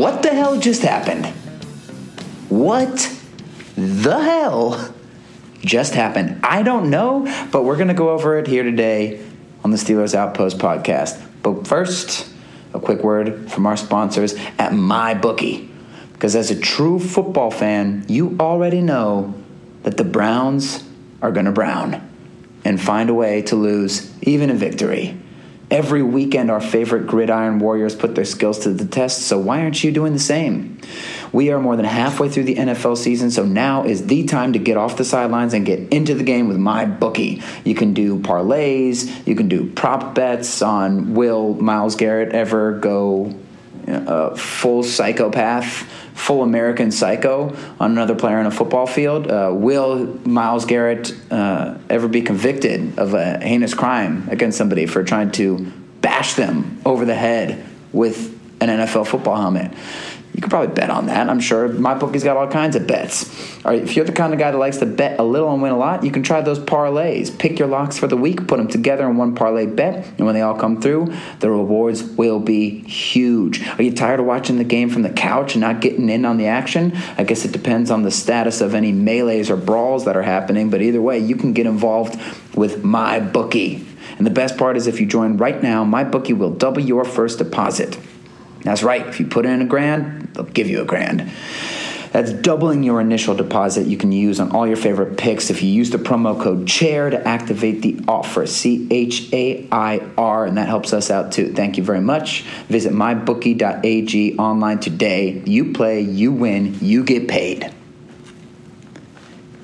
What the hell just happened? What the hell just happened? I don't know, but we're going to go over it here today on the Steelers Outpost podcast. But first, a quick word from our sponsors at MyBookie. Because as a true football fan, you already know that the Browns are going to brown and find a way to lose, even in victory. Every weekend, our favorite gridiron warriors put their skills to the test, so why aren't you doing the same? We are more than halfway through the NFL season, so now is the time to get off the sidelines and get into the game with my bookie. You can do parlays, you can do prop bets on will Myles Garrett ever go uh, full psychopath, full American psycho on another player in a football field? Uh, will Myles Garrett uh, ever be convicted of a heinous crime against somebody for trying to bash them over the head with an NFL football helmet? You could probably bet on that. I'm sure my bookie's got all kinds of bets. All right, if you're the kind of guy that likes to bet a little and win a lot, you can try those parlays. Pick your locks for the week, put them together in one parlay bet, and when they all come through, the rewards will be huge. Are you tired of watching the game from the couch and not getting in on the action? I guess it depends on the status of any melees or brawls that are happening, but either way, you can get involved with my bookie. And the best part is if you join right now, my bookie will double your first deposit. That's right. If you put in a grand, they'll give you a grand. That's doubling your initial deposit you can use on all your favorite picks if you use the promo code CHAIR to activate the offer. C H A I R, and that helps us out too. Thank you very much. Visit mybookie.ag online today. You play, you win, you get paid.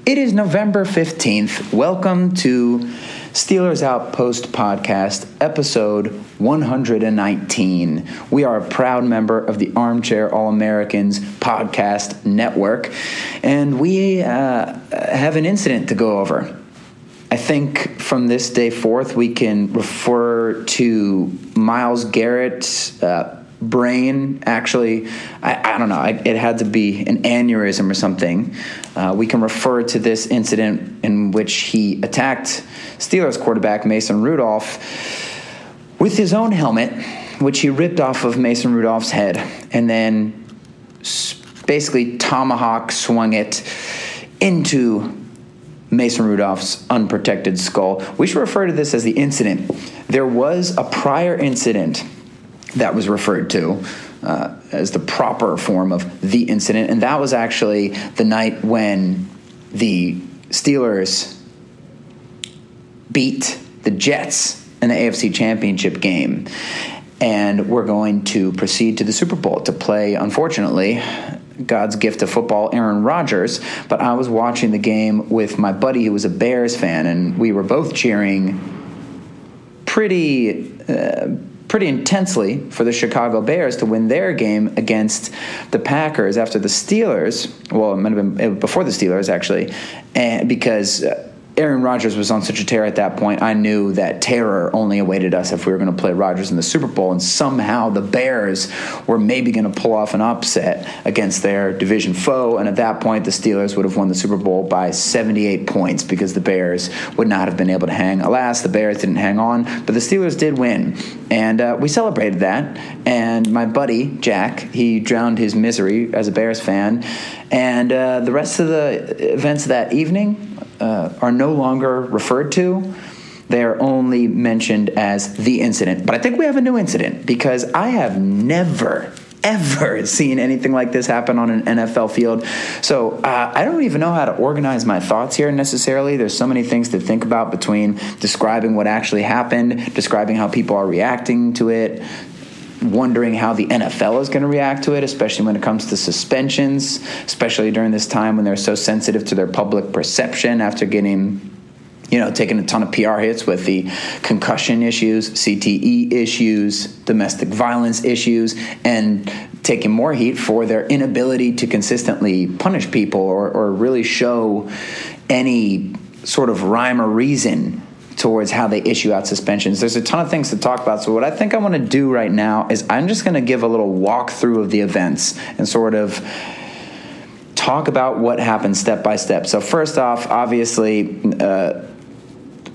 It is November 15th. Welcome to Steelers Outpost Podcast, episode 119. We are a proud member of the Armchair All Americans podcast network, and we uh, have an incident to go over. I think from this day forth, we can refer to Myles Garrett. uh, brain. Actually, I, I don't know, I, it had to be an aneurysm or something. Uh, we can refer to this incident in which he attacked Steelers quarterback Mason Rudolph with his own helmet, which he ripped off of Mason Rudolph's head, and then basically tomahawk swung it into Mason Rudolph's unprotected skull. We should refer to this as the incident. There was a prior incident that was referred to uh, as the proper form of the incident, and that was actually the night when the Steelers beat the Jets in the AFC Championship game. And we're going to proceed to the Super Bowl to play, unfortunately, God's gift to football, Aaron Rodgers. But I was watching the game with my buddy who was a Bears fan, and we were both cheering pretty. Uh, pretty intensely for the Chicago Bears to win their game against the Packers after the Steelers. Well, it might have been before the Steelers actually, and because uh, Aaron Rodgers was on such a tear at that point, I knew that terror only awaited us if we were going to play Rodgers in the Super Bowl, and somehow the Bears were maybe going to pull off an upset against their division foe, and at that point, the Steelers would have won the Super Bowl by 78 points because the Bears would not have been able to hang. Alas, the Bears didn't hang on, but the Steelers did win, and uh, we celebrated that. And my buddy Jack, he drowned his misery as a Bears fan, and uh, the rest of the events of that evening uh, are no longer referred to. They are only mentioned as the incident. But I think we have a new incident because I have never, ever seen anything like this happen on an NFL field. So uh, I don't even know how to organize my thoughts here necessarily. There's so many things to think about between describing what actually happened, describing how people are reacting to it, wondering how the NFL is going to react to it, especially when it comes to suspensions, especially during this time when they're so sensitive to their public perception after getting you know, taking a ton of PR hits with the concussion issues, CTE issues, domestic violence issues, and taking more heat for their inability to consistently punish people or, or really show any sort of rhyme or reason towards how they issue out suspensions. There's a ton of things to talk about. So, what I think I want to do right now is I'm just going to give a little walkthrough of the events and sort of talk about what happened step by step. So, first off, obviously, uh,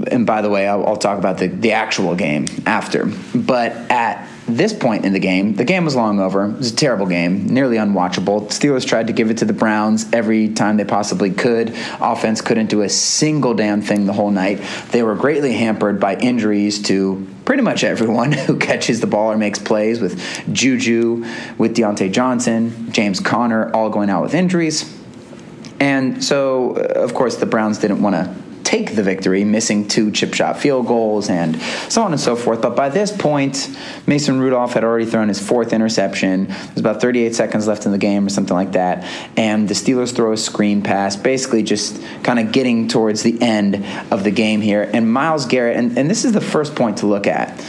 and by the way, I'll, I'll talk about the, the actual game after. But at this point in the game, the game was long over. It was a terrible game, nearly unwatchable. Steelers tried to give it to the Browns every time they possibly could. Offense couldn't do a single damn thing the whole night. They were greatly hampered by injuries to pretty much everyone who catches the ball or makes plays, with Juju, with Diontae Johnson, James Conner, all going out with injuries. And so, uh, of course, the Browns didn't want to take the victory, missing two chip shot field goals and so on and so forth. But by this point, Mason Rudolph had already thrown his fourth interception. There's about 38 seconds left in the game or something like that. And the Steelers throw a screen pass, basically just kind of getting towards the end of the game here. And Myles Garrett, and, and this is the first point to look at.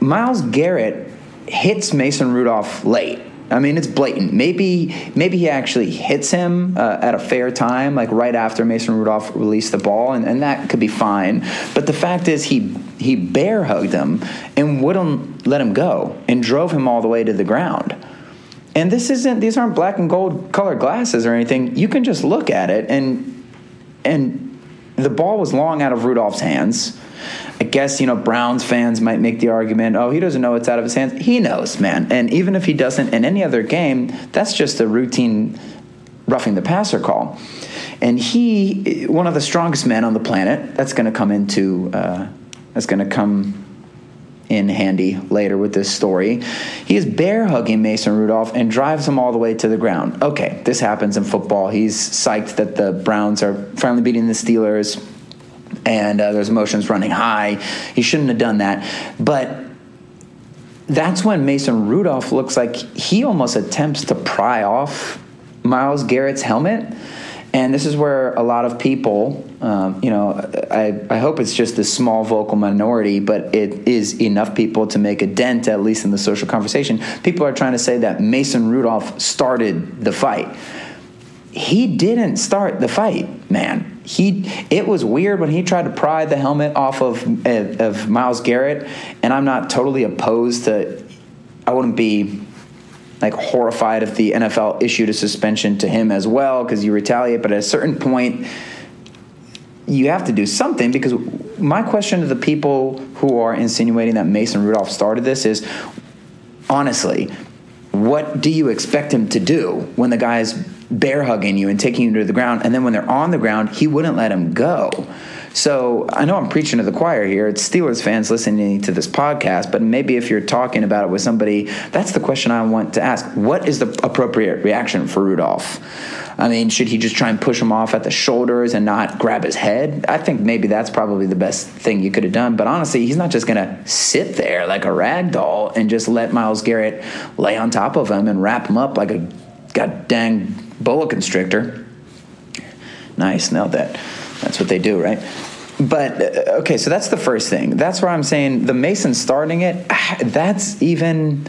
Myles Garrett hits Mason Rudolph late I mean, it's blatant. Maybe maybe he actually hits him uh, at a fair time, like right after Mason Rudolph released the ball, and, and that could be fine. But the fact is, he he bear hugged him and wouldn't let him go, and drove him all the way to the ground. And this isn't; these aren't black and gold colored glasses or anything. You can just look at it, and and the ball was long out of Rudolph's hands. I guess, you know, Browns fans might make the argument, oh, he doesn't know it's out of his hands. He knows, man. And even if he doesn't in any other game, that's just a routine roughing the passer call. And he, one of the strongest men on the planet, that's going to come into, uh, that's going to come in handy later with this story. He is bear hugging Mason Rudolph and drives him all the way to the ground. Okay, this happens in football. He's psyched that the Browns are finally beating the Steelers and uh, there's emotions running high. He shouldn't have done that. But that's when Mason Rudolph looks like he almost attempts to pry off Myles Garrett's helmet. And this is where a lot of people, um, you know, I, I hope it's just a small vocal minority, but it is enough people to make a dent, at least in the social conversation. People are trying to say that Mason Rudolph started the fight. He didn't start the fight, man he it was weird when he tried to pry the helmet off of of, Myles Garrett, and I'm not totally opposed to. I wouldn't be like horrified if the NFL issued a suspension to him as well because you retaliate. But at a certain point, you have to do something because my question to the people who are insinuating that Mason Rudolph started this is honestly, what do you expect him to do when the guy's bear hugging you and taking you to the ground. And then when they're on the ground, he wouldn't let him go. So I know I'm preaching to the choir here. It's Steelers fans listening to this podcast, but maybe if you're talking about it with somebody, that's the question I want to ask. What is the appropriate reaction for Rudolph? I mean, should he just try and push him off at the shoulders and not grab his head? I think maybe that's probably the best thing you could have done. But honestly, he's not just going to sit there like a rag doll and just let Myles Garrett lay on top of him and wrap him up like a god dang boa constrictor. Nice, nailed that. That's what they do, right? But uh, okay, so that's the first thing. That's where I'm saying the Mason starting it. That's even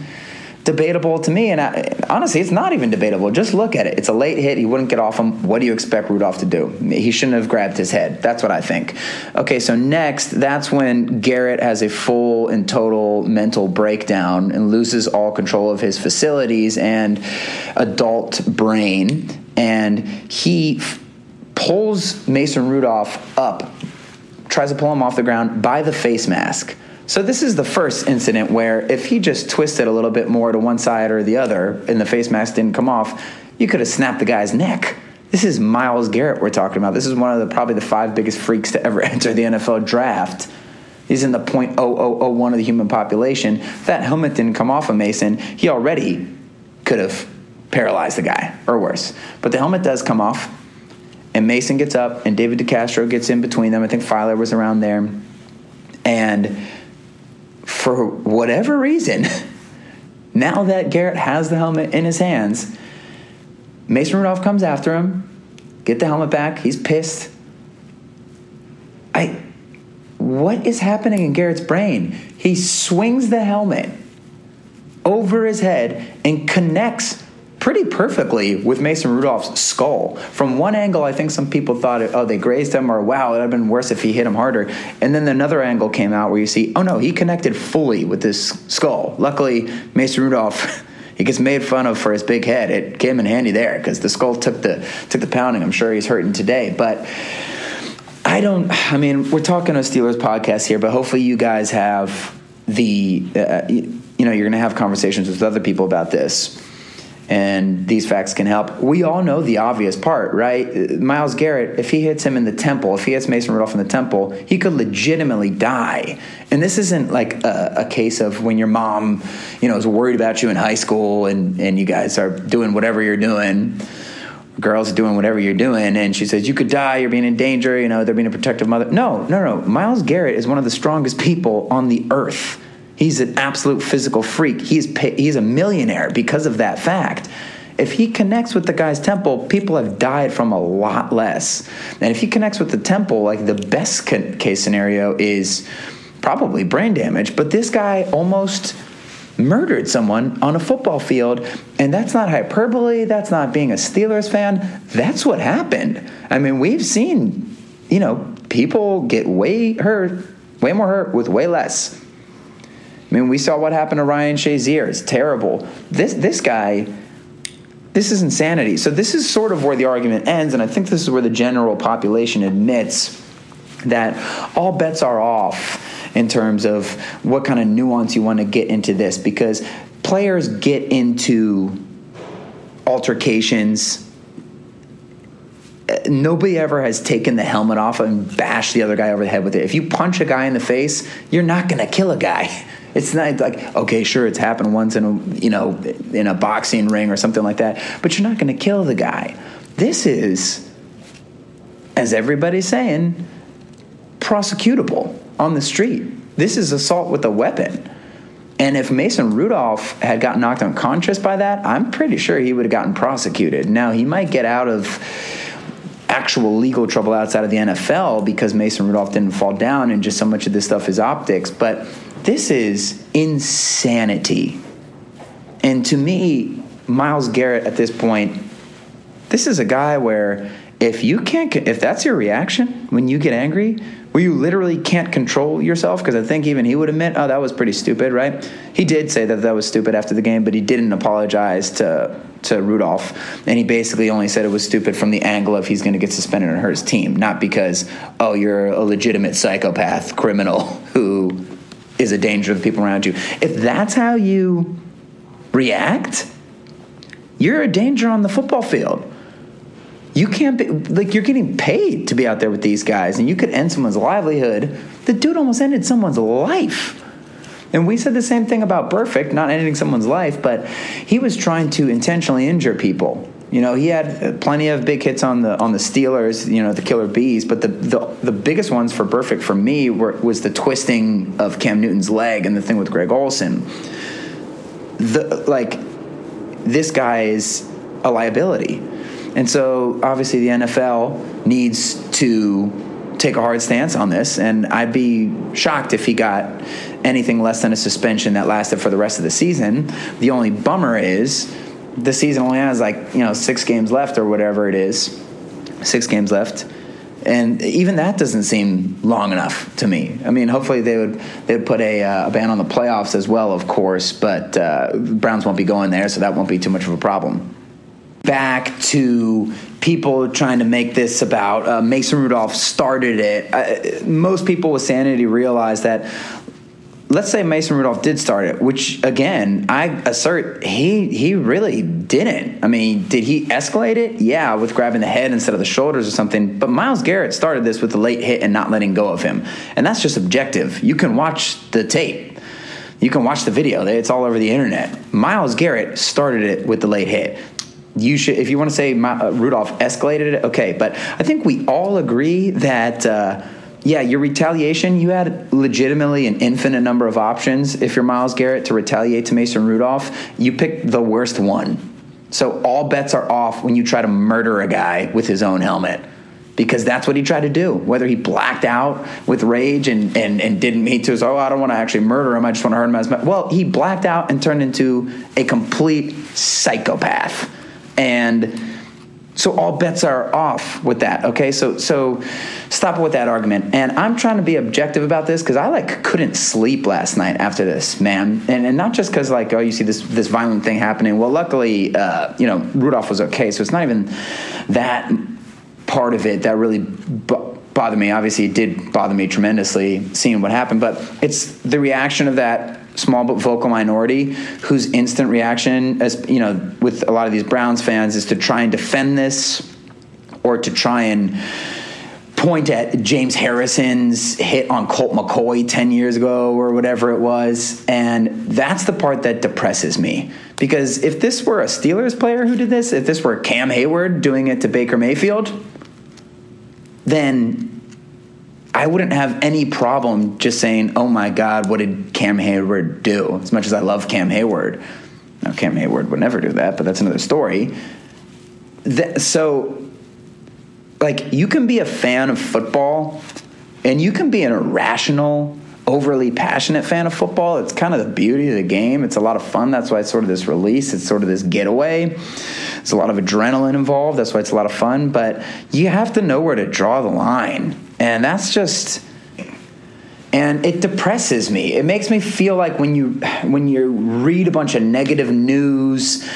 debatable to me. And I, honestly, it's not even debatable. Just look at it. It's a late hit. He wouldn't get off him. What do you expect Rudolph to do? He shouldn't have grabbed his head. That's what I think. Okay, so next, that's when Garrett has a full and total mental breakdown and loses all control of his facilities and adult brain. And he f- pulls Mason Rudolph up, tries to pull him off the ground by the face mask so this is the first incident where if he just twisted a little bit more to one side or the other and the face mask didn't come off, you could have snapped the guy's neck. This is Myles Garrett we're talking about. This is one of the probably the five biggest freaks to ever enter the NFL draft. He's in the 0.0001 of the human population. That helmet didn't come off of Mason, he already could have paralyzed the guy or worse. But the helmet does come off, and Mason gets up, and David DeCastro gets in between them. I think Feiler was around there. And for whatever reason, now that Garrett has the helmet in his hands, Mason Rudolph comes after him, get the helmet back. He's pissed. I, what is happening in Garrett's brain? He swings the helmet over his head and connects pretty perfectly with Mason Rudolph's skull. From one angle, I think some people thought, oh, they grazed him, or wow, it would have been worse if he hit him harder. And then another angle came out where you see, oh no, he connected fully with this skull. Luckily, Mason Rudolph. He gets made fun of for his big head. It came in handy there because the skull took the took the pounding. I'm sure he's hurting today, but I don't. I mean, we're talking a Steelers podcast here, but hopefully you guys have the. Uh, you know, you're going to have conversations with other people about this and these facts can help. We all know the obvious part, right? Myles Garrett, if he hits him in the temple, if he hits Mason Rudolph in the temple, he could legitimately die. And this isn't like a, a, case of when your mom, you know, is worried about you in high school and, and you guys are doing whatever you're doing. Girls are doing whatever you're doing, and she says you could die. You're being in danger. You know they're being a protective mother. No, no, no. Myles Garrett is one of the strongest people on the earth He's an absolute physical freak. He's he's a millionaire because of that fact. If he connects with the guy's temple, people have died from a lot less. And if he connects with the temple, like the best case scenario is probably brain damage. But this guy almost murdered someone on a football field. And that's not hyperbole. That's not being a Steelers fan. That's what happened. I mean, we've seen, you know, people get way hurt, way more hurt with way less. I mean, we saw what happened to Ryan Shazier. It's terrible. This this guy, this is insanity. So this is sort of where the argument ends, and I think this is where the general population admits that all bets are off in terms of what kind of nuance you want to get into this because players get into altercations uh, nobody ever has taken the helmet off and bashed the other guy over the head with it. If you punch a guy in the face, you're not going to kill a guy. It's not like okay, sure, it's happened once in a you know in a boxing ring or something like that, but you're not going to kill the guy. This is, as everybody's saying, prosecutable on the street. This is assault with a weapon. And if Mason Rudolph had gotten knocked unconscious by that, I'm pretty sure he would have gotten prosecuted. Now, he might get out of actual legal trouble outside of the NFL because Mason Rudolph didn't fall down and just so much of this stuff is optics. But this is insanity. And to me, Myles Garrett at this point, this is a guy where if you can't, if that's your reaction when you get angry, where you literally can't control yourself, because I think even he would admit, oh, that was pretty stupid, right? He did say that that was stupid after the game, but he didn't apologize to to Rudolph, and he basically only said it was stupid from the angle of he's going to get suspended and hurt his team, not because oh you're a legitimate psychopath criminal who is a danger to the people around you. If that's how you react, you're a danger on the football field. You can't be like you're getting paid to be out there with these guys, and you could end someone's livelihood. The dude almost ended someone's life. And we said the same thing about Burfict, not ending someone's life, but he was trying to intentionally injure people. You know, he had plenty of big hits on the on the Steelers, you know, the Killer Bees, but the the, the biggest ones for Burfict for me were, was the twisting of Cam Newton's leg and the thing with Greg Olsen. The like this guy is a liability. And so obviously the NFL needs to take a hard stance on this and I'd be shocked if he got anything less than a suspension that lasted for the rest of the season. The only bummer is the season only has like you know six games left or whatever it is, six games left, and even that doesn't seem long enough to me. I mean, hopefully they would they would put a, uh, a ban on the playoffs as well, of course, but uh, Browns won't be going there, so that won't be too much of a problem. Back to people trying to make this about uh, Mason Rudolph started it. Uh, most people with sanity realize that let's say Mason Rudolph did start it, which again, I assert he he really didn't. I mean, did he escalate it? Yeah, with grabbing the head instead of the shoulders or something. But Myles Garrett started this with the late hit and not letting go of him. And that's just objective. You can watch the tape. You can watch the video; it's all over the internet. Myles Garrett started it with the late hit. You should, if you want to say Ma- uh, Rudolph escalated it, okay. But I think we all agree that. Uh, yeah, your retaliation, you had legitimately an infinite number of options if you're Myles Garrett to retaliate to Mason Rudolph. You picked the worst one. So all bets are off when you try to murder a guy with his own helmet because that's what he tried to do. Whether he blacked out with rage and, and, and didn't mean to, oh, I don't want to actually murder him, I just want to hurt him as much. Well, he blacked out and turned into a complete psychopath. And so all bets are off with that. Okay, so so stop with that argument. And I'm trying to be objective about this because I like couldn't sleep last night after this, man. And, and not just because like oh you see this this violent thing happening. Well, luckily uh, you know Rudolph was okay, so it's not even that part of it that really. Bothered me obviously it did bother me tremendously seeing what happened but it's the reaction of that small but vocal minority whose instant reaction, as you know, with a lot of these Browns fans, is to try and defend this or to try and point at James Harrison's hit on Colt McCoy 10 years ago or whatever it was. And that's the part that depresses me. Because if this were a Steelers player who did this, if this were Cam Hayward doing it to Baker Mayfield, then I wouldn't have any problem just saying, "Oh my God, what did Cam Hayward do?" As much as I love Cam Hayward, now Cam Hayward would never do that, but that's another story. That, so, like, you can be a fan of football, and you can be an irrational, overly passionate fan of football. It's kind of the beauty of the game. It's a lot of fun. That's why it's sort of this release. It's sort of this getaway. There's a lot of adrenaline involved. That's why it's a lot of fun. But you have to know where to draw the line and that's just and it depresses me. It makes me feel like when you when you read a bunch of negative news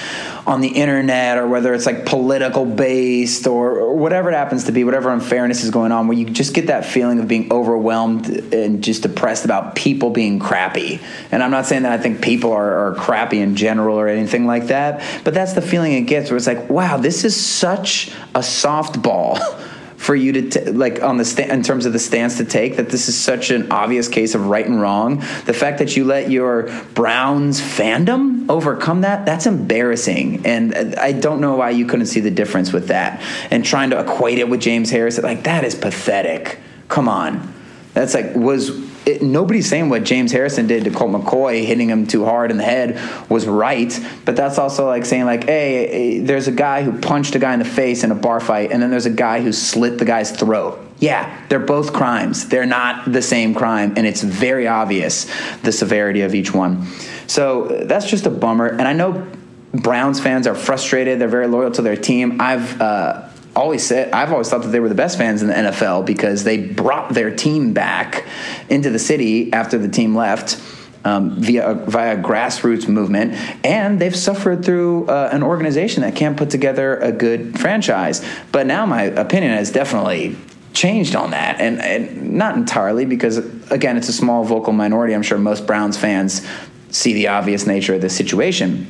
on the internet or whether it's like political based or, or, whatever it happens to be, whatever unfairness is going on, where you just get that feeling of being overwhelmed and just depressed about people being crappy. And I'm not saying that I think people are, are crappy in general or anything like that, but that's the feeling it gets where it's like, wow, this is such a softball. for you to t- like on the sta- in terms of the stance to take that this is such an obvious case of right and wrong. The fact that you let your Browns fandom overcome that that's embarrassing, and uh, I don't know why you couldn't see the difference with that and trying to equate it with James Harris. Like that is pathetic. Come on, that's like was it, nobody's saying what James Harrison did to Colt McCoy, hitting him too hard in the head, was right. But that's also like saying like, hey, there's a guy who punched a guy in the face in a bar fight, and then there's a guy who slit the guy's throat. Yeah, they're both crimes. They're not the same crime, and it's very obvious the severity of each one. So that's just a bummer. And I know Browns fans are frustrated. They're very loyal to their team. I've uh, always said I've always thought that they were the best fans in the NFL because they brought their team back into the city after the team left. Um, via via grassroots movement, and they've suffered through uh, an organization that can't put together a good franchise. But now my opinion has definitely changed on that, and, and not entirely because again, it's a small vocal minority. I'm sure most Browns fans see the obvious nature of the situation.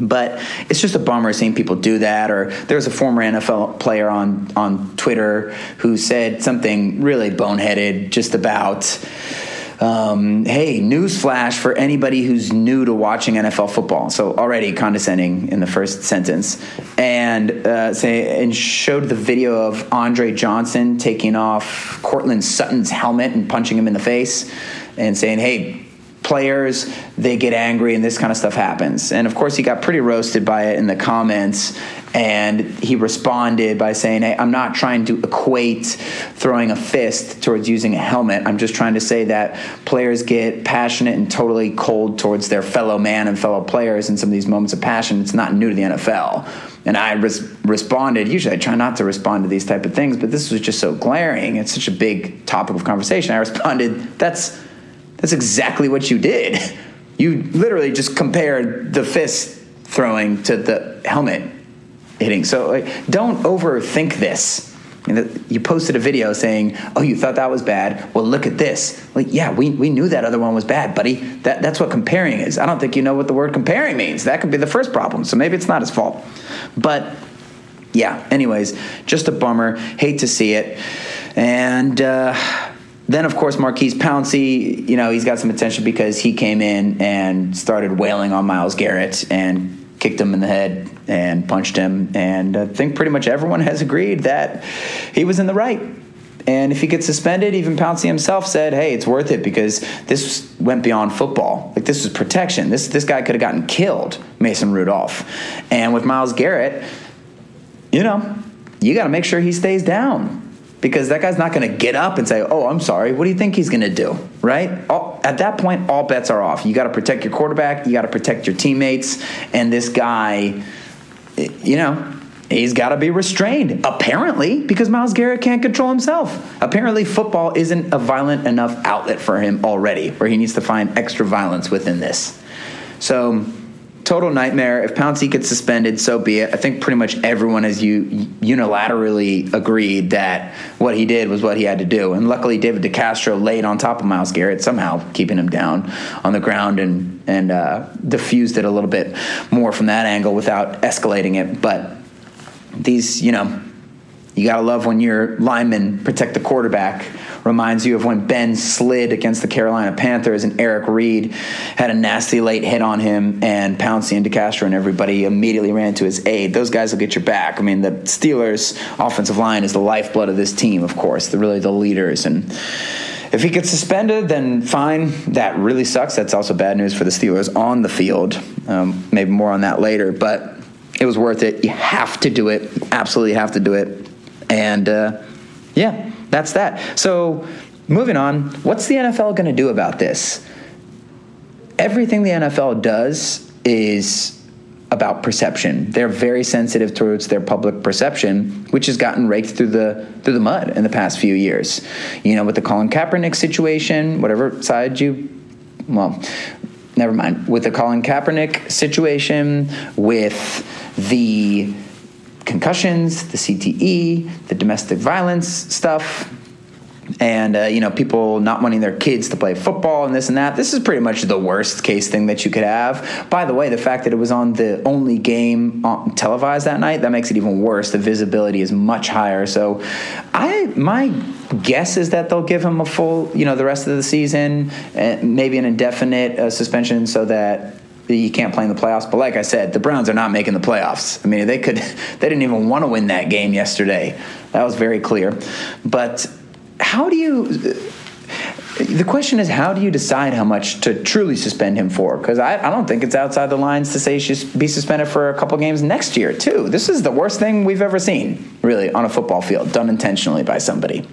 But it's just a bummer seeing people do that. Or there was a former NFL player on on Twitter who said something really boneheaded, just about. Um, hey, newsflash for anybody who's new to watching NFL football. So already condescending in the first sentence, and uh, say and showed the video of Andre Johnson taking off Courtland Sutton's helmet and punching him in the face, and saying, "Hey, players, they get angry and this kind of stuff happens. And of course, he got pretty roasted by it in the comments. And he responded by saying, Hey, I'm not trying to equate throwing a fist towards using a helmet. I'm just trying to say that players get passionate and totally cold towards their fellow man and fellow players in some of these moments of passion. It's not new to the NFL. And I res- responded. Usually, I try not to respond to these type of things, but this was just so glaring. It's such a big topic of conversation. I responded, "That's that's exactly what you did. You literally just compared the fist throwing to the helmet hitting. So like, don't overthink this. You posted a video saying, "Oh, you thought that was bad. Well, look at this." Like, yeah, we, we knew that other one was bad, buddy. That that's what comparing is. I don't think you know what the word comparing means. That could be the first problem. So maybe it's not his fault. But yeah. Anyways, just a bummer. Hate to see it. And uh, then of course Maurkice Pouncey, you know, he's got some attention because he came in and started wailing on Myles Garrett and kicked him in the head and punched him. And I think pretty much everyone has agreed that he was in the right. And if he gets suspended, even Pouncey himself said, "Hey, it's worth it because this went beyond football. Like this was protection. This this guy could have gotten killed, Mason Rudolph. And with Myles Garrett, you know, you got to make sure he stays down." Because that guy's not going to get up and say, "Oh, I'm sorry." What do you think he's going to do? Right? All, at that point, all bets are off. You got to protect your quarterback. You got to protect your teammates. And this guy, you know, he's got to be restrained. Apparently, because Myles Garrett can't control himself. Apparently, football isn't a violent enough outlet for him already, where he needs to find extra violence within this. So total nightmare. If Pouncey gets suspended, so be it. I think pretty much everyone has you unilaterally agreed that what he did was what he had to do. And luckily, David DeCastro laid on top of Myles Garrett, somehow keeping him down on the ground and and uh, diffused it a little bit more from that angle without escalating it. But these, you know, you gotta love when your linemen protect the quarterback reminds you of when Ben slid against the Carolina Panthers and Eric Reid had a nasty late hit on him, and Pouncey and DeCastro and everybody immediately ran to his aid. Those guys will get your back. I mean, the Steelers' offensive line is the lifeblood of this team, of course. They're really the leaders. And if he gets suspended, then fine. That really sucks. That's also bad news for the Steelers on the field. Um, maybe more on that later, but it was worth it. You have to do it. Absolutely have to do it. And uh, yeah, that's that. So, moving on, what's the NFL going to do about this? Everything the NFL does is about perception. They're very sensitive towards their public perception, which has gotten raked through the through the mud in the past few years. You know, with the Colin Kaepernick situation, whatever side you well, never mind. With the Colin Kaepernick situation, with the concussions, the CTE, the domestic violence stuff, and uh, you know people not wanting their kids to play football and this and that. This is pretty much the worst case thing that you could have. By the way the fact that it was on the only game televised that night that makes it even worse. The visibility is much higher. So i my guess is that they'll give him a full you know the rest of the season maybe an indefinite uh, suspension so that you can't play in the playoffs. But like I said, the Browns are not making the playoffs. I mean, they could, they didn't even want to win that game yesterday. That was very clear. But how do you? The question is, how do you decide how much to truly suspend him for? Because I, I, don't think it's outside the lines to say he should be suspended for a couple games next year, too. This is the worst thing we've ever seen, really, on a football field, done intentionally by somebody.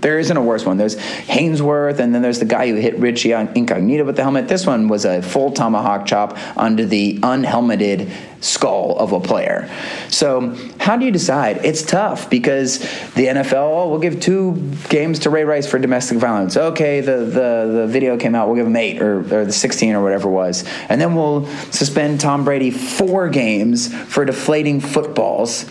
There isn't a worse one. There's Haynesworth, and then there's the guy who hit Richie on incognito with the helmet. This one was a full tomahawk chop under the unhelmeted skull of a player. So, how do you decide? It's tough because the NFL oh, will give two games to Ray Rice for domestic violence. Okay, the, the, the video came out, we'll give him eight or, or the 16 or whatever it was. And then we'll suspend Tom Brady four games for deflating footballs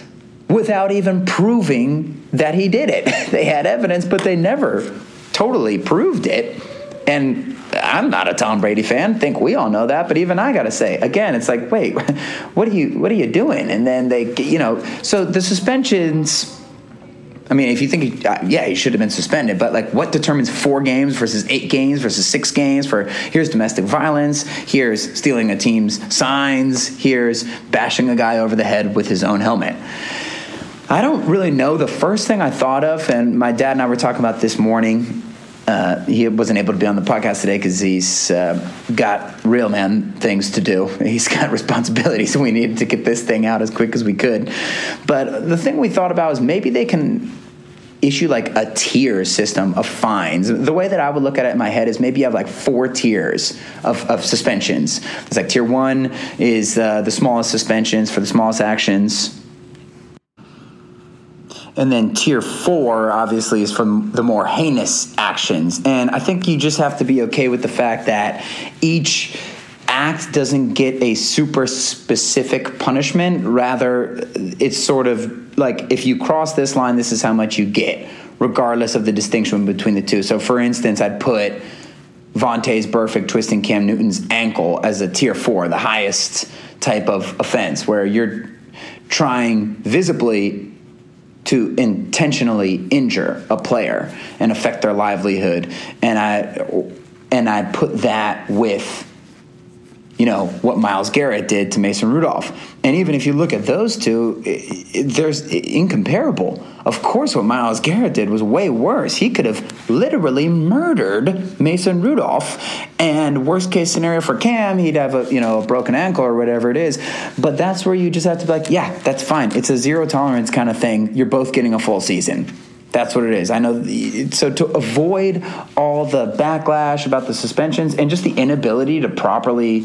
without even proving that he did it. they had evidence, but they never totally proved it. And I'm not a Tom Brady fan. think we all know that, but even I got to say, again, it's like, wait, what are you what are you doing? And then they, you know, so the suspensions. I mean, if you think, uh, yeah, he should have been suspended, but like, what determines four games versus eight games versus six games? For here's domestic violence, here's stealing a team's signs, here's bashing a guy over the head with his own helmet. I don't really know. The first thing I thought of, and my dad and I were talking about this morning. Uh, he wasn't able to be on the podcast today because he's uh, got real man things to do. He's got responsibilities, we needed to get this thing out as quick as we could. But the thing we thought about is maybe they can issue like a tier system of fines. The way that I would look at it in my head is maybe you have like four tiers of, of suspensions. It's like tier one is uh, the smallest suspensions for the smallest actions and then tier four, obviously, is from the more heinous actions. And I think you just have to be okay with the fact that each act doesn't get a super specific punishment. Rather, it's sort of like if you cross this line, this is how much you get, regardless of the distinction between the two. So, for instance, I'd put Vontaze Burfict twisting Cam Newton's ankle as a tier four, the highest type of offense, where you're trying visibly to intentionally injure a player and affect their livelihood. And I and I put that with you know what Myles Garrett did to Mason Rudolph. And even if you look at those two, it, it, there's incomparable. Of course, what Myles Garrett did was way worse. He could have literally murdered Mason Rudolph. And worst case scenario for Cam, he'd have a you know a broken ankle or whatever it is. But that's where you just have to be like, yeah, that's fine. It's a zero tolerance kind of thing. You're both getting a full season. That's what it is. I know. The, so to avoid all the backlash about the suspensions and just the inability to properly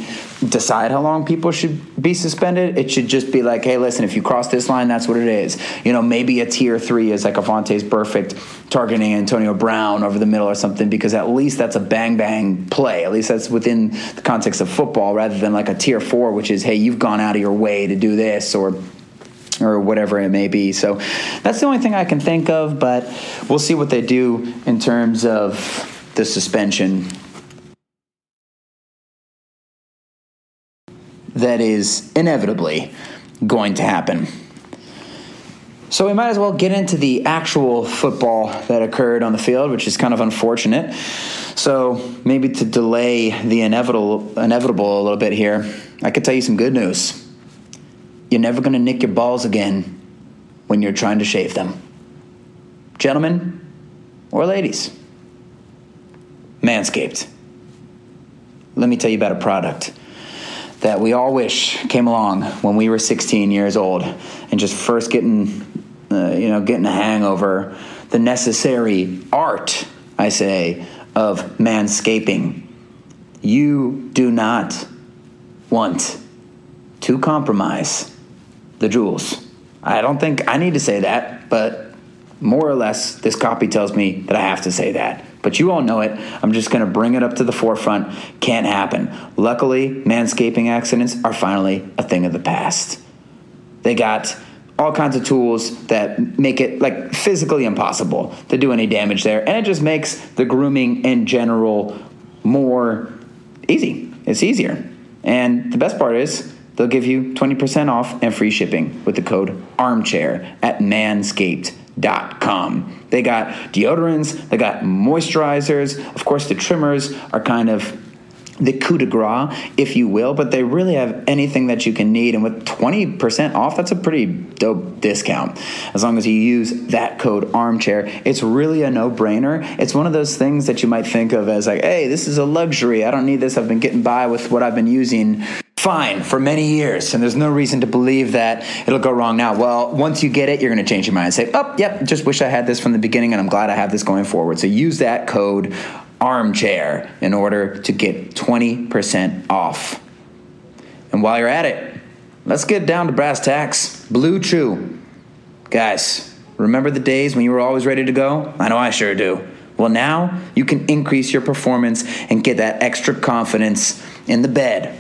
decide how long people should be suspended, it should just be like, hey, listen, if you cross this line, that's what it is. You know, maybe a tier three is like a Vontaze Burfict targeting Antonio Brown over the middle or something, because at least that's a bang bang play. At least that's within the context of football, rather than like a tier four, which is, hey, you've gone out of your way to do this or or whatever it may be. So that's the only thing I can think of, but we'll see what they do in terms of the suspension. That is inevitably going to happen. So we might as well get into the actual football that occurred on the field, which is kind of unfortunate. So maybe to delay the inevitable, inevitable a little bit here, I could tell you some good news. You're never going to nick your balls again when you're trying to shave them. Gentlemen or ladies, Manscaped. Let me tell you about a product that we all wish came along when we were 16 years old and just first getting, uh, you know, getting a hangover, the necessary art, I say, of manscaping. You do not want to compromise the jewels. I don't think I need to say that, but more or less, this copy tells me that I have to say that. But you all know it. I'm just going to bring it up to the forefront. Can't happen. Luckily, manscaping accidents are finally a thing of the past. They got all kinds of tools that make it like physically impossible to do any damage there. And it just makes the grooming in general more easy. It's easier. And the best part is, They'll give you 20% off and free shipping with the code armchair at manscaped.com. They got deodorants, they got moisturizers. Of course, the trimmers are kind of the coup de grace, if you will, but they really have anything that you can need. And with 20% off, that's a pretty dope discount. As long as you use that code armchair, it's really a no brainer. It's one of those things that you might think of as like, hey, this is a luxury. I don't need this. I've been getting by with what I've been using fine for many years, and there's no reason to believe that it'll go wrong now. Well, once you get it, you're going to change your mind and say, oh, yep, just wish I had this from the beginning, and I'm glad I have this going forward. So use that code armchair in order to get 20% off. And while you're at it, let's get down to brass tacks. Blue Chew. Guys, remember the days when you were always ready to go? I know I sure do. Well, now you can increase your performance and get that extra confidence in the bed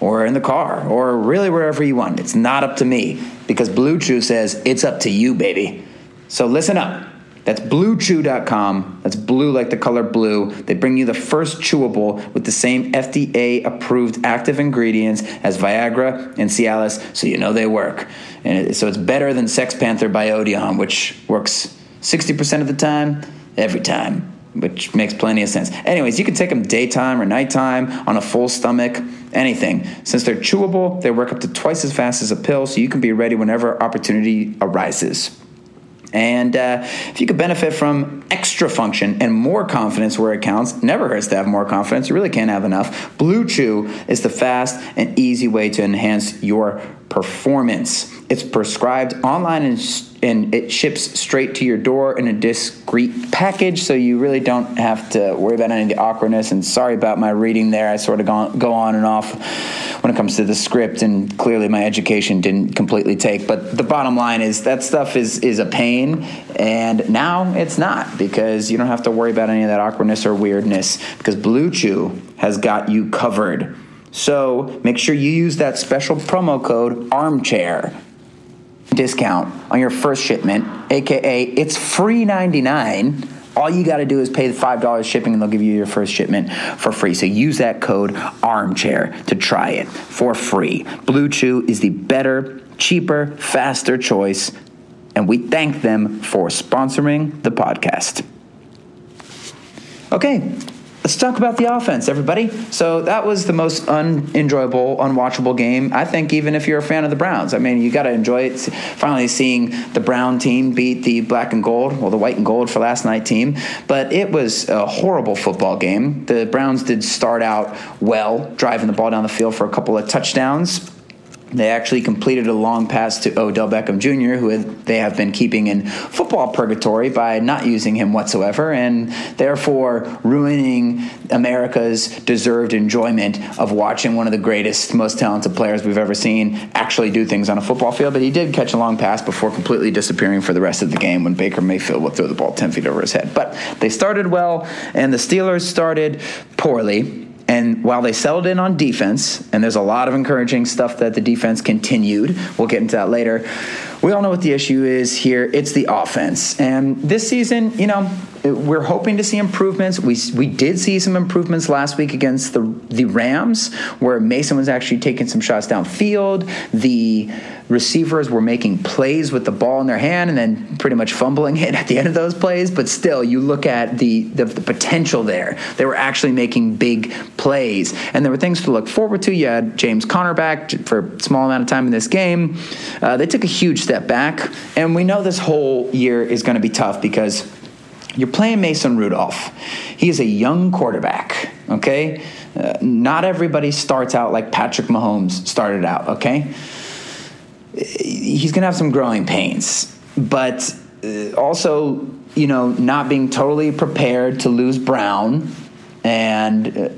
or in the car or really wherever you want. It's not up to me because Blue Chew says it's up to you, baby. So listen up. That's bluechew.com. That's blue like the color blue. They bring you the first chewable with the same FDA approved active ingredients as Viagra and Cialis, so you know they work. And so it's better than Sex Panther by Odeon, which works 60% of the time, every time which makes plenty of sense. Anyways, you can take them daytime or nighttime on a full stomach, anything. Since they're chewable, they work up to twice as fast as a pill, so you can be ready whenever opportunity arises. And uh, if you could benefit from extra function and more confidence where it counts, never hurts to have more confidence. You really can't have enough. Blue Chew is the fast and easy way to enhance your performance. It's prescribed online and and it ships straight to your door in a discreet package, so you really don't have to worry about any of the awkwardness. And sorry about my reading there; I sort of go, go on and off when it comes to the script, and clearly my education didn't completely take. But the bottom line is that stuff is is a pain, and now it's not because you don't have to worry about any of that awkwardness or weirdness because Blue Chew has got you covered. So make sure you use that special promo code armchair discount on your first shipment, aka it's free 99. All you got to do is pay the $5 shipping and they'll give you your first shipment for free. So use that code armchair to try it for free. Blue Chew is the better, cheaper, faster choice and we thank them for sponsoring the podcast. Okay, let's talk about the offense, everybody. So that was the most unenjoyable, unwatchable game. I think even if you're a fan of the Browns, I mean, you got to enjoy it. Finally, seeing the Brown team beat the black and gold, well, the white and gold for last night team. But it was a horrible football game. The Browns did start out well, driving the ball down the field for a couple of touchdowns they actually completed a long pass to Odell Beckham Jr., who they have been keeping in football purgatory by not using him whatsoever, and therefore ruining America's deserved enjoyment of watching one of the greatest, most talented players we've ever seen actually do things on a football field. But he did catch a long pass before completely disappearing for the rest of the game when Baker Mayfield would throw the ball 10 feet over his head. But they started well, and the Steelers started poorly and while they settled in on defense, and there's a lot of encouraging stuff that the defense continued, we'll get into that later. We all know what the issue is here. It's the offense. And this season, you know, we're hoping to see improvements. We, we did see some improvements last week against the the Rams, where Mason was actually taking some shots downfield. The receivers were making plays with the ball in their hand and then pretty much fumbling it at the end of those plays. But still, you look at the, the, the potential there. They were actually making big plays, and there were things to look forward to. You had James Conner back for a small amount of time in this game. Uh, they took a huge step back, and we know this whole year is going to be tough because you're playing Mason Rudolph. He is a young quarterback, okay? Uh, not everybody starts out like Patrick Mahomes started out, okay? He's going to have some growing pains, but uh, also, you know, not being totally prepared to lose Brown and uh,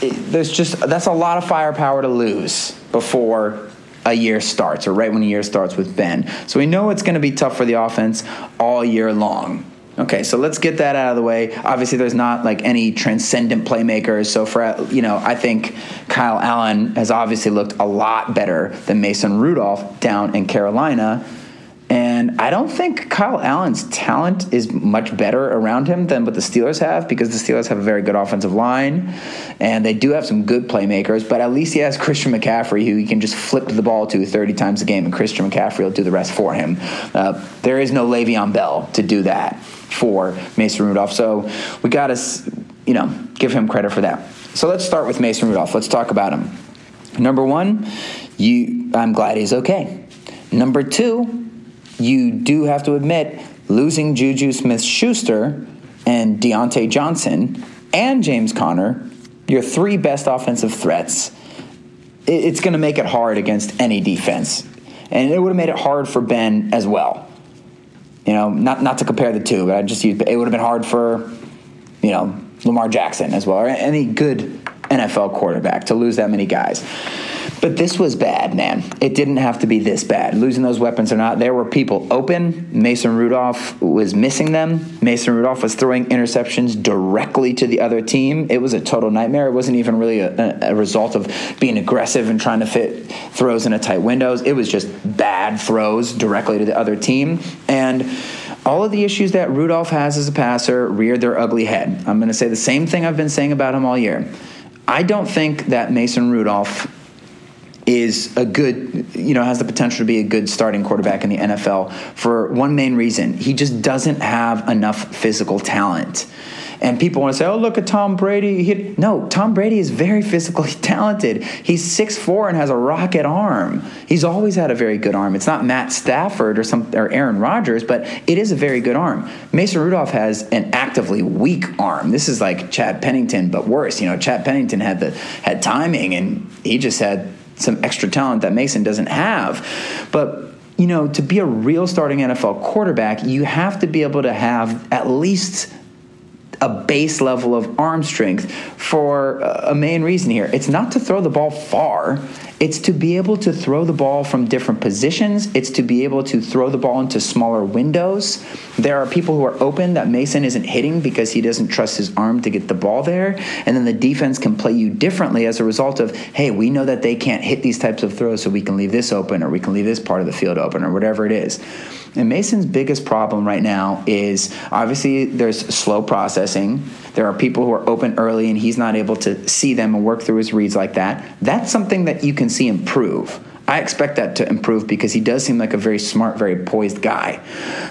there's just that's a lot of firepower to lose before a year starts or right when a year starts with Ben. So we know it's going to be tough for the offense all year long. Okay, so let's get that out of the way. Obviously, there's not like any transcendent playmakers. So for you know, I think Kyle Allen has obviously looked a lot better than Mason Rudolph down in Carolina. And I don't think Kyle Allen's talent is much better around him than what the Steelers have because the Steelers have a very good offensive line and they do have some good playmakers, but at least he has Christian McCaffrey who he can just flip the ball to 30 times a game and Christian McCaffrey will do the rest for him. Uh, there is no Le'Veon Bell to do that for Mason Rudolph. So we got to, you know, give him credit for that. So let's start with Mason Rudolph. Let's talk about him. Number one, you, I'm glad he's okay. Number two, you do have to admit losing Juju Smith Schuster and Diontae Johnson and James Conner, your three best offensive threats, it's going to make it hard against any defense. And it would have made it hard for Ben as well. You know, not not to compare the two, but I just use it would have been hard for, you know, Lamar Jackson as well, or any good NFL quarterback to lose that many guys. But this was bad, man. It didn't have to be this bad. Losing those weapons or not, there were people open. Mason Rudolph was missing them. Mason Rudolph was throwing interceptions directly to the other team. It was a total nightmare. It wasn't even really a, a result of being aggressive and trying to fit throws into tight windows. It was just bad throws directly to the other team. And all of the issues that Rudolph has as a passer reared their ugly head. I'm going to say the same thing I've been saying about him all year. I don't think that Mason Rudolph is a good, you know, has the potential to be a good starting quarterback in the NFL for one main reason. He just doesn't have enough physical talent. And people want to say, oh, look at Tom Brady. He, no, Tom Brady is very physically talented. He's 6'4 and has a rocket arm. He's always had a very good arm. It's not Matt Stafford or, some, or Aaron Rodgers, but it is a very good arm. Mason Rudolph has an actively weak arm. This is like Chad Pennington, but worse. You know, Chad Pennington had the had timing, and he just had some extra talent that Mason doesn't have. But you know, to be a real starting NFL quarterback, you have to be able to have at least a base level of arm strength for a main reason here. It's not to throw the ball far, it's to be able to throw the ball from different positions, it's to be able to throw the ball into smaller windows. There are people who are open that Mason isn't hitting because he doesn't trust his arm to get the ball there. And then the defense can play you differently as a result of, hey, we know that they can't hit these types of throws, so we can leave this open or we can leave this part of the field open or whatever it is. And Mason's biggest problem right now is obviously there's slow processing. There are people who are open early and he's not able to see them and work through his reads like that. That's something that you can see improve. I expect that to improve because he does seem like a very smart, very poised guy.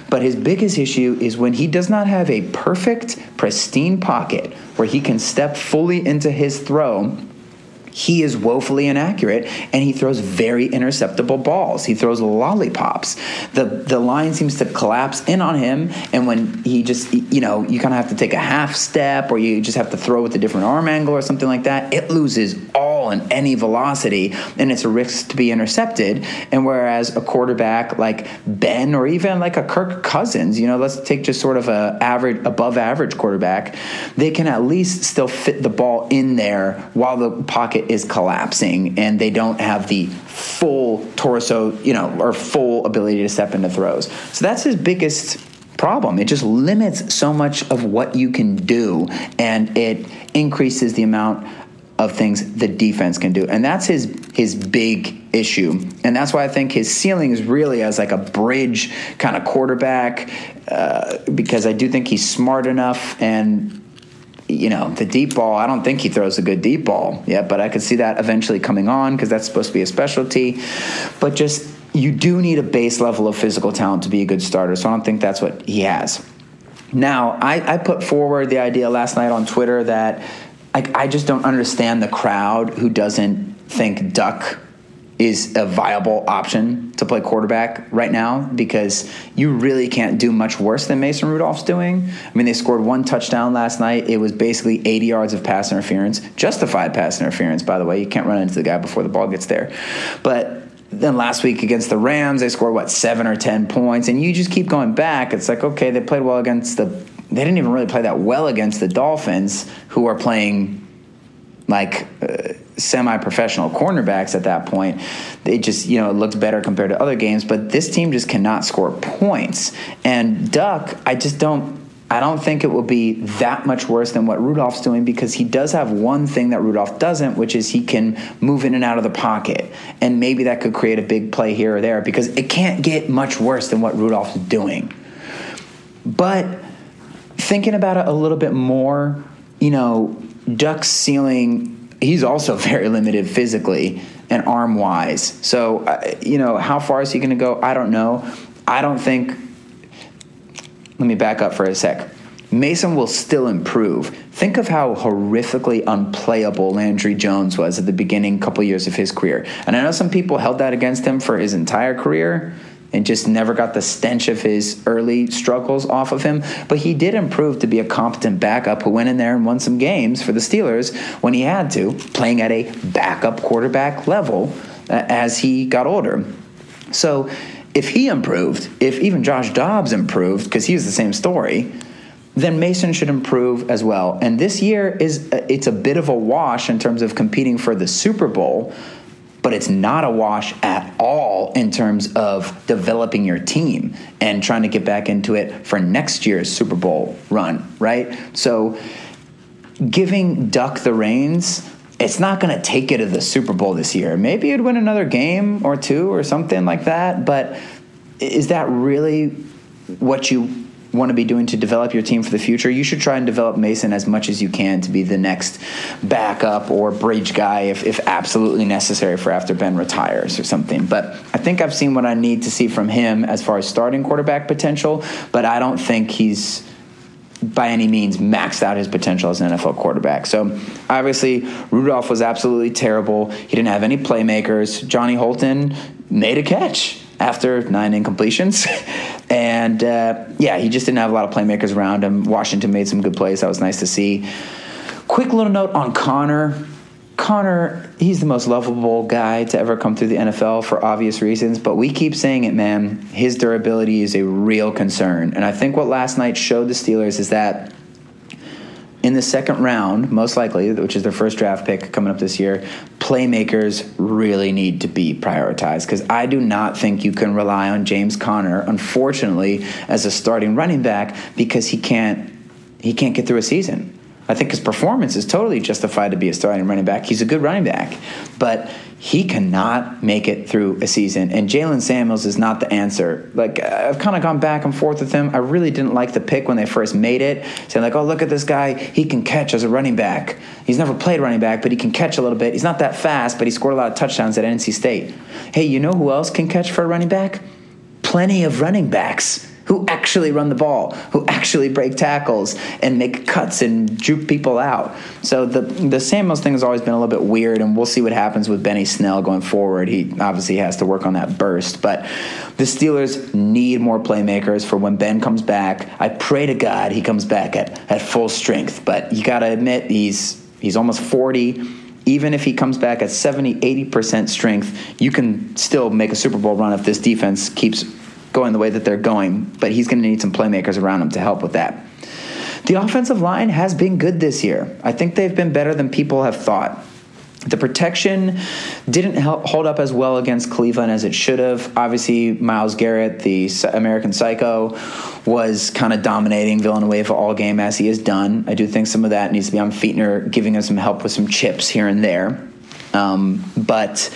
But his biggest issue is when he does not have a perfect, pristine pocket where he can step fully into his throw he is woefully inaccurate and he throws very interceptable balls. He throws lollipops. The the line seems to collapse in on him and when he just you know, you kind of have to take a half step or you just have to throw with a different arm angle or something like that, it loses all and any velocity and it's a risk to be intercepted. And whereas a quarterback like Ben or even like a Kirk Cousins, you know, let's take just sort of a average above average quarterback, they can at least still fit the ball in there while the pocket is collapsing and they don't have the full torso, you know, or full ability to step into throws. So that's his biggest problem. It just limits so much of what you can do and it increases the amount of things the defense can do. And that's his his big issue. And that's why I think his ceiling is really as like a bridge kind of quarterback uh, because I do think he's smart enough and you know, the deep ball, I don't think he throws a good deep ball yet, but I could see that eventually coming on because that's supposed to be a specialty. But just, you do need a base level of physical talent to be a good starter. So I don't think that's what he has. Now, I, I put forward the idea last night on Twitter that I, I just don't understand the crowd who doesn't think Duck is a viable option to play quarterback right now because you really can't do much worse than Mason Rudolph's doing. I mean, they scored one touchdown last night. It was basically 80 yards of pass interference, justified pass interference, by the way. You can't run into the guy before the ball gets there. But then last week against the Rams, they scored what seven or ten points, and you just keep going back. It's like okay, they played well against the. They didn't even really play that well against the Dolphins, who are playing like. Uh, semi-professional cornerbacks at that point. It just you know it looked better compared to other games, but this team just cannot score points. And Duck, I just don't. I don't think it will be that much worse than what Rudolph's doing because he does have one thing that Rudolph doesn't, which is he can move in and out of the pocket. And maybe that could create a big play here or there because it can't get much worse than what Rudolph's doing. But thinking about it a little bit more, you know, Duck's ceiling he's also very limited physically and arm wise. So, uh, you know, how far is he going to go? I don't know. I don't think. Let me back up for a sec. Mason will still improve. Think of how horrifically unplayable Landry Jones was at the beginning couple years of his career. And I know some people held that against him for his entire career and just never got the stench of his early struggles off of him. But he did improve to be a competent backup who went in there and won some games for the Steelers when he had to, playing at a backup quarterback level uh, as he got older. So if he improved, if even Josh Dobbs improved, because he was the same story, then Mason should improve as well. And this year is uh, it's a bit of a wash in terms of competing for the Super Bowl but it's not a wash at all in terms of developing your team and trying to get back into it for next year's Super Bowl run, right? So giving Duck the reins, it's not going to take it to the Super Bowl this year. Maybe it'd win another game or two or something like that, but is that really what you want to be doing to develop your team for the future, you should try and develop Mason as much as you can to be the next backup or bridge guy if, if absolutely necessary for after Ben retires or something. But I think I've seen what I need to see from him as far as starting quarterback potential, but I don't think he's by any means maxed out his potential as an NFL quarterback. So obviously, Rudolph was absolutely terrible. He didn't have any playmakers. Johnny Holton made a catch after nine incompletions. and uh, yeah, he just didn't have a lot of playmakers around him. Washington made some good plays. That was nice to see. Quick little note on Conner. Conner, he's the most lovable guy to ever come through the NFL for obvious reasons, but we keep saying it, man. His durability is a real concern. And I think what last night showed the Steelers is that in the second round, most likely, which is their first draft pick coming up this year, playmakers really need to be prioritized because I do not think you can rely on James Conner, unfortunately, as a starting running back because he can't he can't get through a season. I think his performance is totally justified to be a starting running back. He's a good running back, but he cannot make it through a season. And Jaylen Samuels is not the answer. Like I've kind of gone back and forth with him. I really didn't like the pick when they first made it, saying like, "Oh, look at this guy. He can catch as a running back. He's never played running back, but he can catch a little bit. He's not that fast, but he scored a lot of touchdowns at NC State." Hey, you know who else can catch for a running back? Plenty of running backs who actually run the ball, who actually break tackles and make cuts and juke people out. So the the Samuels thing has always been a little bit weird, and we'll see what happens with Benny Snell going forward. He obviously has to work on that burst, but the Steelers need more playmakers for when Ben comes back. I pray to God he comes back at, at full strength, but you got to admit he's he's almost 40 even if he comes back at 70, 80% strength, you can still make a Super Bowl run if this defense keeps going the way that they're going, but he's going to need some playmakers around him to help with that. The offensive line has been good this year. I think they've been better than people have thought. The protection didn't hold up as well against Cleveland as it should have. Obviously, Myles Garrett, the American Psycho, was kind of dominating Villanueva all game as he has done. I do think some of that needs to be on Fichtner, giving him some help with some chips here and there. Um, but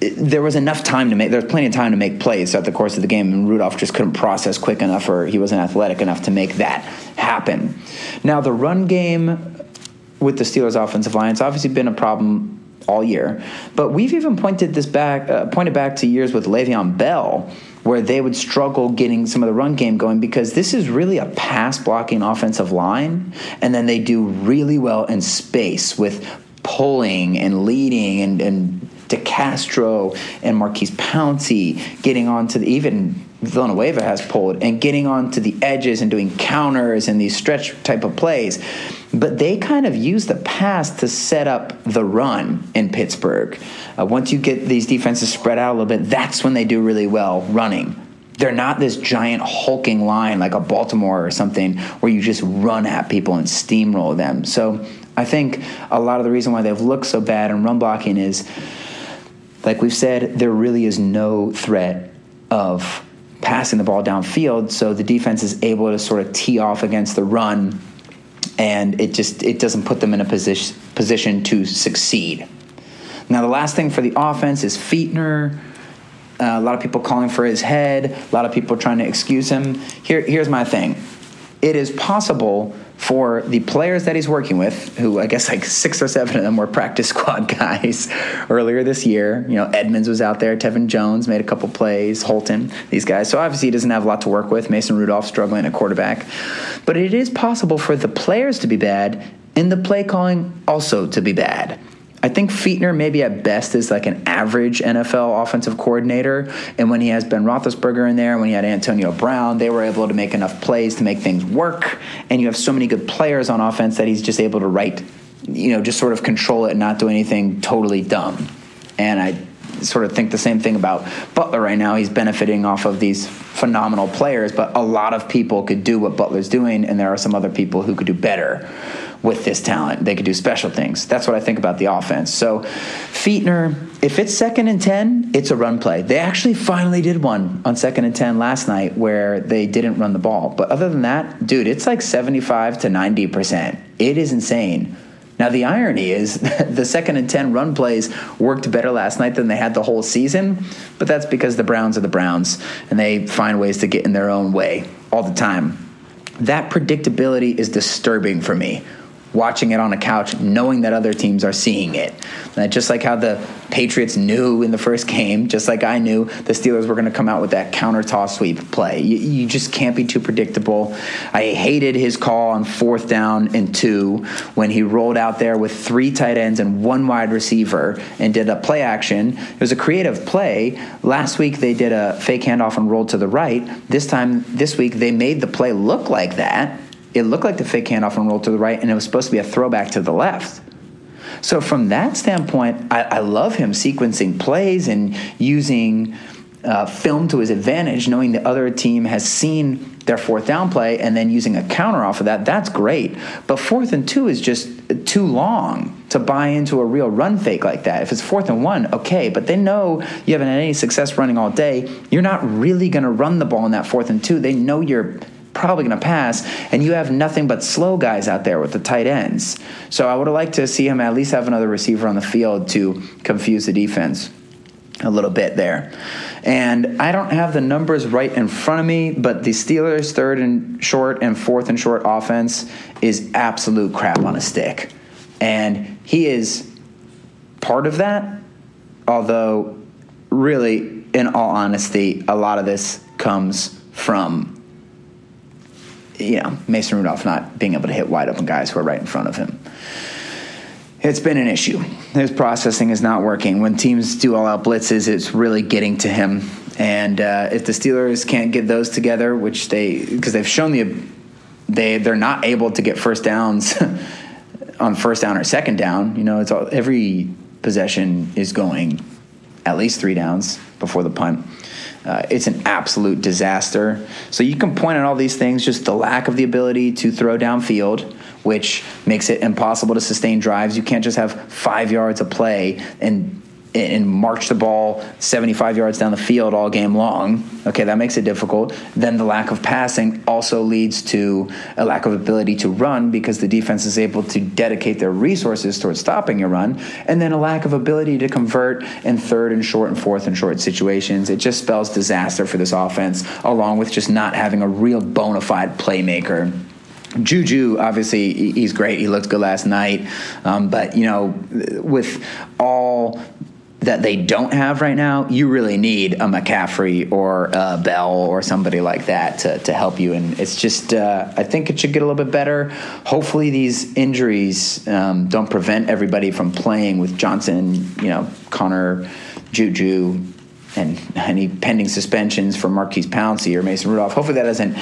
there was enough time to make there was plenty of time to make plays throughout the course of the game and Rudolph just couldn't process quick enough or he wasn't athletic enough to make that happen. Now the run game with the Steelers offensive line has obviously been a problem all year. But we've even pointed this back uh, pointed back to years with Le'Veon Bell where they would struggle getting some of the run game going because this is really a pass blocking offensive line and then they do really well in space with pulling and leading and, and DeCastro and Maurkice Pouncey getting onto the even Villanueva has pulled and getting onto the edges and doing counters and these stretch type of plays. But they kind of use the pass to set up the run in Pittsburgh. Uh, once you get these defenses spread out a little bit, that's when they do really well running. They're not this giant hulking line like a Baltimore or something where you just run at people and steamroll them. So I think a lot of the reason why they've looked so bad in run blocking is like we've said, there really is no threat of passing the ball downfield, so the defense is able to sort of tee off against the run, and it just it doesn't put them in a position position to succeed. Now, the last thing for the offense is Fichtner. Uh, a lot of people calling for his head. A lot of people trying to excuse him. Here, here's my thing. It is possible for the players that he's working with, who I guess like six or seven of them were practice squad guys earlier this year. You know, Edmunds was out there, Tevin Jones made a couple plays, Holton, these guys. So obviously he doesn't have a lot to work with. Mason Rudolph struggling at quarterback. But it is possible for the players to be bad and the play calling also to be bad. I think Fichtner maybe at best is like an average NFL offensive coordinator. And when he has Ben Roethlisberger in there, when he had Antonio Brown, they were able to make enough plays to make things work. And you have so many good players on offense that he's just able to write, you know, just sort of control it and not do anything totally dumb. And I sort of think the same thing about Butler right now. He's benefiting off of these phenomenal players, but a lot of people could do what Butler's doing, and there are some other people who could do better with this talent. They could do special things. That's what I think about the offense. So, Fichtner, if it's second and 10, it's a run play. They actually finally did one on second and 10 last night where they didn't run the ball. But other than that, dude, it's like 75 to 90%. It is insane. Now, the irony is the second and 10 run plays worked better last night than they had the whole season, but that's because the Browns are the Browns and they find ways to get in their own way all the time. That predictability is disturbing for me watching it on a couch, knowing that other teams are seeing it. And just like how the Patriots knew in the first game, just like I knew the Steelers were going to come out with that counter toss sweep play. You, you, just can't be too predictable. I hated his call on fourth down and two when he rolled out there with three tight ends and one wide receiver and did a play action. It was a creative play. Last week they did a fake handoff and rolled to the right. This time, this week, they made the play look like that it looked like the fake handoff and rolled to the right, and it was supposed to be a throwback to the left. So from that standpoint, I, I love him sequencing plays and using uh, film to his advantage, knowing the other team has seen their fourth down play and then using a counter off of that. That's great. But fourth and two is just too long to buy into a real run fake like that. If it's fourth and one, okay, but they know you haven't had any success running all day. You're not really going to run the ball in that fourth and two. They know you're probably going to pass, and you have nothing but slow guys out there with the tight ends. So I would have liked to see him at least have another receiver on the field to confuse the defense a little bit there. And I don't have the numbers right in front of me, but the Steelers' third and short and fourth and short offense is absolute crap on a stick. And he is part of that, although, really, in all honesty, a lot of this comes from. You know, Mason Rudolph not being able to hit wide open guys who are right in front of him it's been an issue. His processing is not working. When teams do all out blitzes, it's really getting to him. And uh, if the Steelers can't get those together, which they because they've shown the they they're not able to get first downs on first down or second down. You know, it's all, every possession is going at least three downs before the punt. Uh, it's an absolute disaster. So you can point at all these things, just the lack of the ability to throw downfield, which makes it impossible to sustain drives. You can't just have five yards of play and and march the ball 75 yards down the field all game long. Okay, that makes it difficult. Then the lack of passing also leads to a lack of ability to run because the defense is able to dedicate their resources towards stopping your run. And then a lack of ability to convert in third and short and fourth and short situations. It just spells disaster for this offense, along with just not having a real bona fide playmaker. Juju, obviously, he's great. He looked good last night. Um, but, you know, with all that they don't have right now, you really need a McCaffrey or a Bell or somebody like that to, to help you. And it's just, uh, I think it should get a little bit better. Hopefully, these injuries um, don't prevent everybody from playing with Johnson, you know, Conner, Juju, and any pending suspensions for Maurkice Pouncey or Mason Rudolph. Hopefully, that doesn't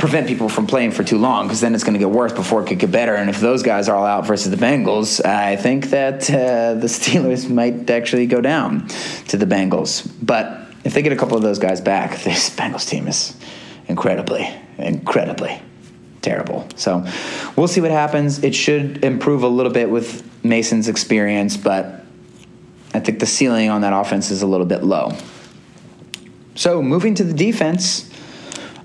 prevent people from playing for too long because then it's going to get worse before it could get better. And if those guys are all out versus the Bengals, I think that uh, the Steelers might actually go down to the Bengals. But if they get a couple of those guys back, this Bengals team is incredibly, incredibly terrible. So we'll see what happens. It should improve a little bit with Mason's experience, but I think the ceiling on that offense is a little bit low. So moving to the defense.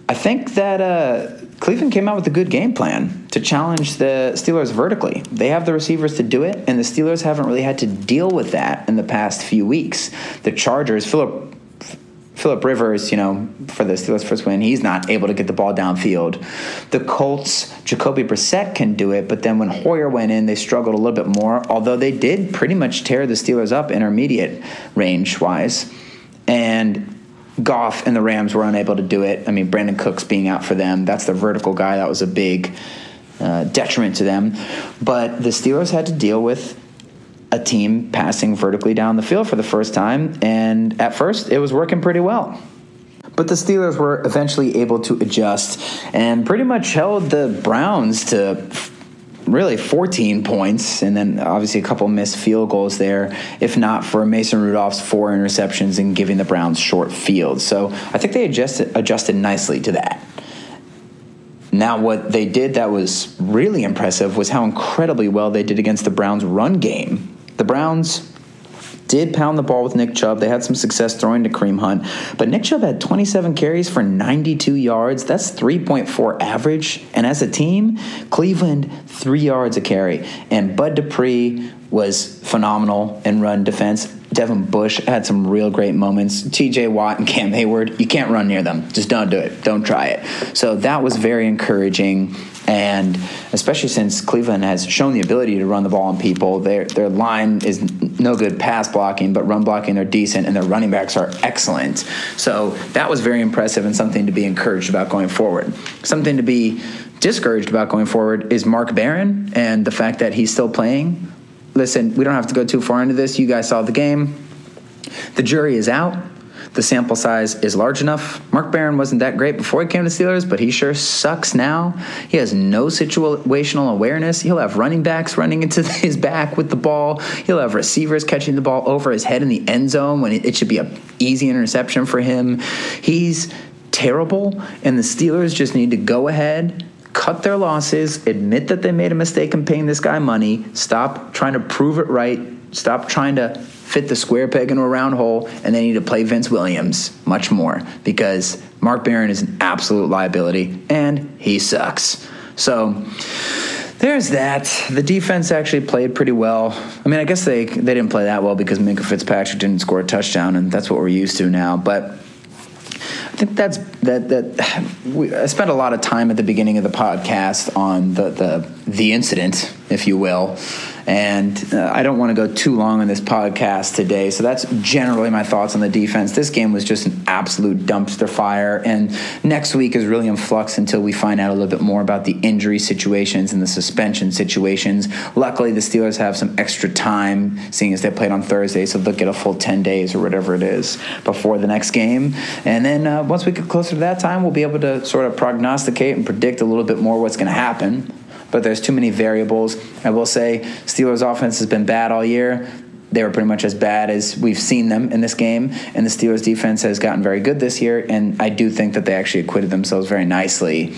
I think that uh, Cleveland came out with a good game plan to challenge the Steelers vertically. They have the receivers to do it, and the Steelers haven't really had to deal with that in the past few weeks. The Chargers, Philip Philip Rivers, you know, for the Steelers' first win, he's not able to get the ball downfield. The Colts, Jacoby Brissett can do it, but then when Hoyer went in, they struggled a little bit more. Although they did pretty much tear the Steelers up intermediate range wise, and Goff and the Rams were unable to do it. I mean, Brandin Cooks being out for them, that's the vertical guy. That was a big uh, detriment to them. But the Steelers had to deal with a team passing vertically down the field for the first time. And at first, it was working pretty well. But the Steelers were eventually able to adjust and pretty much held the Browns to really 14 points, and then obviously a couple missed field goals there, if not for Mason Rudolph's four interceptions and giving the Browns short field. So I think they adjusted, adjusted nicely to that. Now, what they did that was really impressive was how incredibly well they did against the Browns' run game. The Browns did pound the ball with Nick Chubb. They had some success throwing to Kareem Hunt, but Nick Chubb had 27 carries for 92 yards. That's 3.4 average. And as a team, Cleveland, three yards a carry. And Bud Dupree was phenomenal in run defense. Devin Bush had some real great moments. TJ Watt and Cam Hayward, you can't run near them. Just don't do it. Don't try it. So that was very encouraging. And especially since Cleveland has shown the ability to run the ball on people, their their line is no good pass blocking, but run blocking they're decent, and their running backs are excellent. So that was very impressive and something to be encouraged about going forward. Something to be discouraged about going forward is Mark Barron and the fact that he's still playing. Listen, we don't have to go too far into this. You guys saw the game. The jury is out. The sample size is large enough. Mark Barron wasn't that great before he came to Steelers, but he sure sucks now. He has no situational awareness. He'll have running backs running into his back with the ball. He'll have receivers catching the ball over his head in the end zone when it should be an easy interception for him. He's terrible, and the Steelers just need to go ahead cut their losses, admit that they made a mistake in paying this guy money, stop trying to prove it right, stop trying to fit the square peg into a round hole, and they need to play Vince Williams much more because Mark Barron is an absolute liability and he sucks. So there's that. The defense actually played pretty well. I mean, I guess they they didn't play that well because Minkah Fitzpatrick didn't score a touchdown, and that's what we're used to now. But I think that's that that we, I spent a lot of time at the beginning of the podcast on the the the incident, if you will, and uh, I don't want to go too long on this podcast today. So that's generally my thoughts on the defense. This game was just an absolute dumpster fire. And next week is really in flux until we find out a little bit more about the injury situations and the suspension situations. Luckily, the Steelers have some extra time, seeing as they played on Thursday, so they'll get a full 10 days or whatever it is before the next game. And then uh, once we get closer to that time, we'll be able to sort of prognosticate and predict a little bit more what's going to happen but there's too many variables. I will say Steelers offense has been bad all year. They were pretty much as bad as we've seen them in this game, and the Steelers defense has gotten very good this year. And I do think that they actually acquitted themselves very nicely,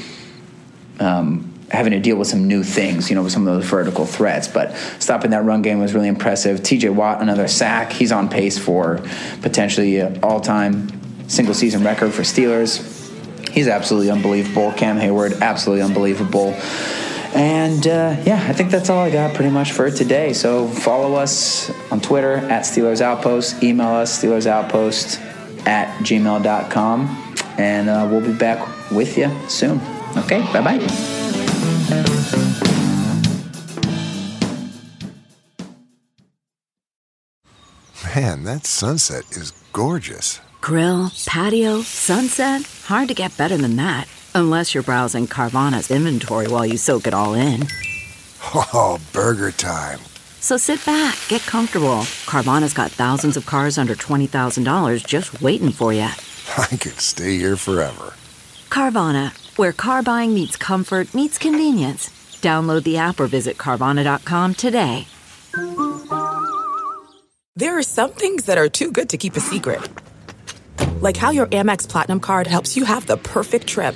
um, having to deal with some new things, you know, with some of those vertical threats. But stopping that run game was really impressive. T.J. Watt another sack. He's on pace for potentially an all-time single-season record for Steelers. He's absolutely unbelievable. Cam Hayward, absolutely unbelievable. And uh, yeah, I think that's all I got pretty much for today. So follow us on Twitter at Steelers Outpost, email us Steelers Outpost at gmail.com, and uh, we'll be back with you soon. Okay, bye bye. Man, that sunset is gorgeous. Grill, patio, sunset. Hard to get better than that. Unless you're browsing Carvana's inventory while you soak it all in. Oh, burger time. So sit back, get comfortable. Carvana's got thousands of cars under $20,000 just waiting for you. I could stay here forever. Carvana, where car buying meets comfort, meets convenience. Download the app or visit Carvana.com today. There are some things that are too good to keep a secret. Like how your Amex Platinum card helps you have the perfect trip.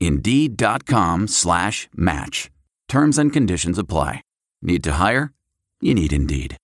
Indeed.com slash match. Terms and conditions apply. Need to hire? You need Indeed.